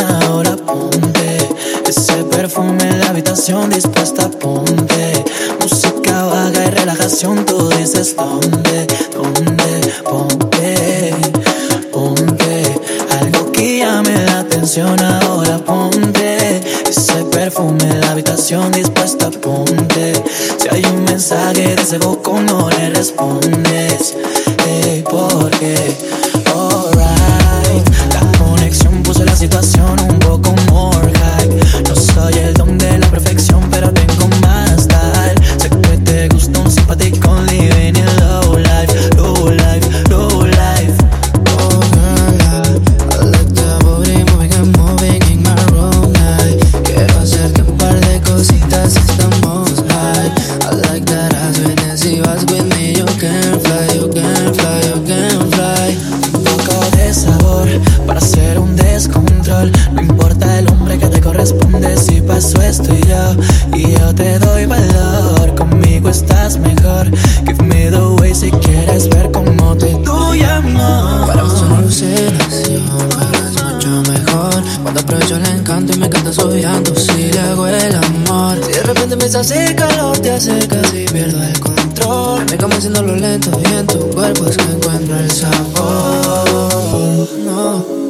ahora ponte. Ese perfume en la habitación, dispuesta ponte. Música vaga y relajación, tú dices dónde, dónde, ponte Ponte, algo que llame la atención, ahora ponte. Ese perfume en la habitación, dispuesta ponte. Si hay un mensaje de ese no le respondes. Eh, ¿por qué? Can fly, you can fly, you can fly. Un poco de sabor para hacer un descontrol. No importa el hombre que te corresponde si pasó esto y yo. Y yo te doy valor, conmigo estás mejor. Give me the way si quieres ver cómo te doy amor. Paramos una alucinación, pero es mucho mejor Cuando aprovecho el encanto y me cantas obviando Si le hago el amor Si de repente me hace calor, te acercas y pierdo el control se convenciendo lo lento y en tu cuerpo es que encuentro el sabor. No.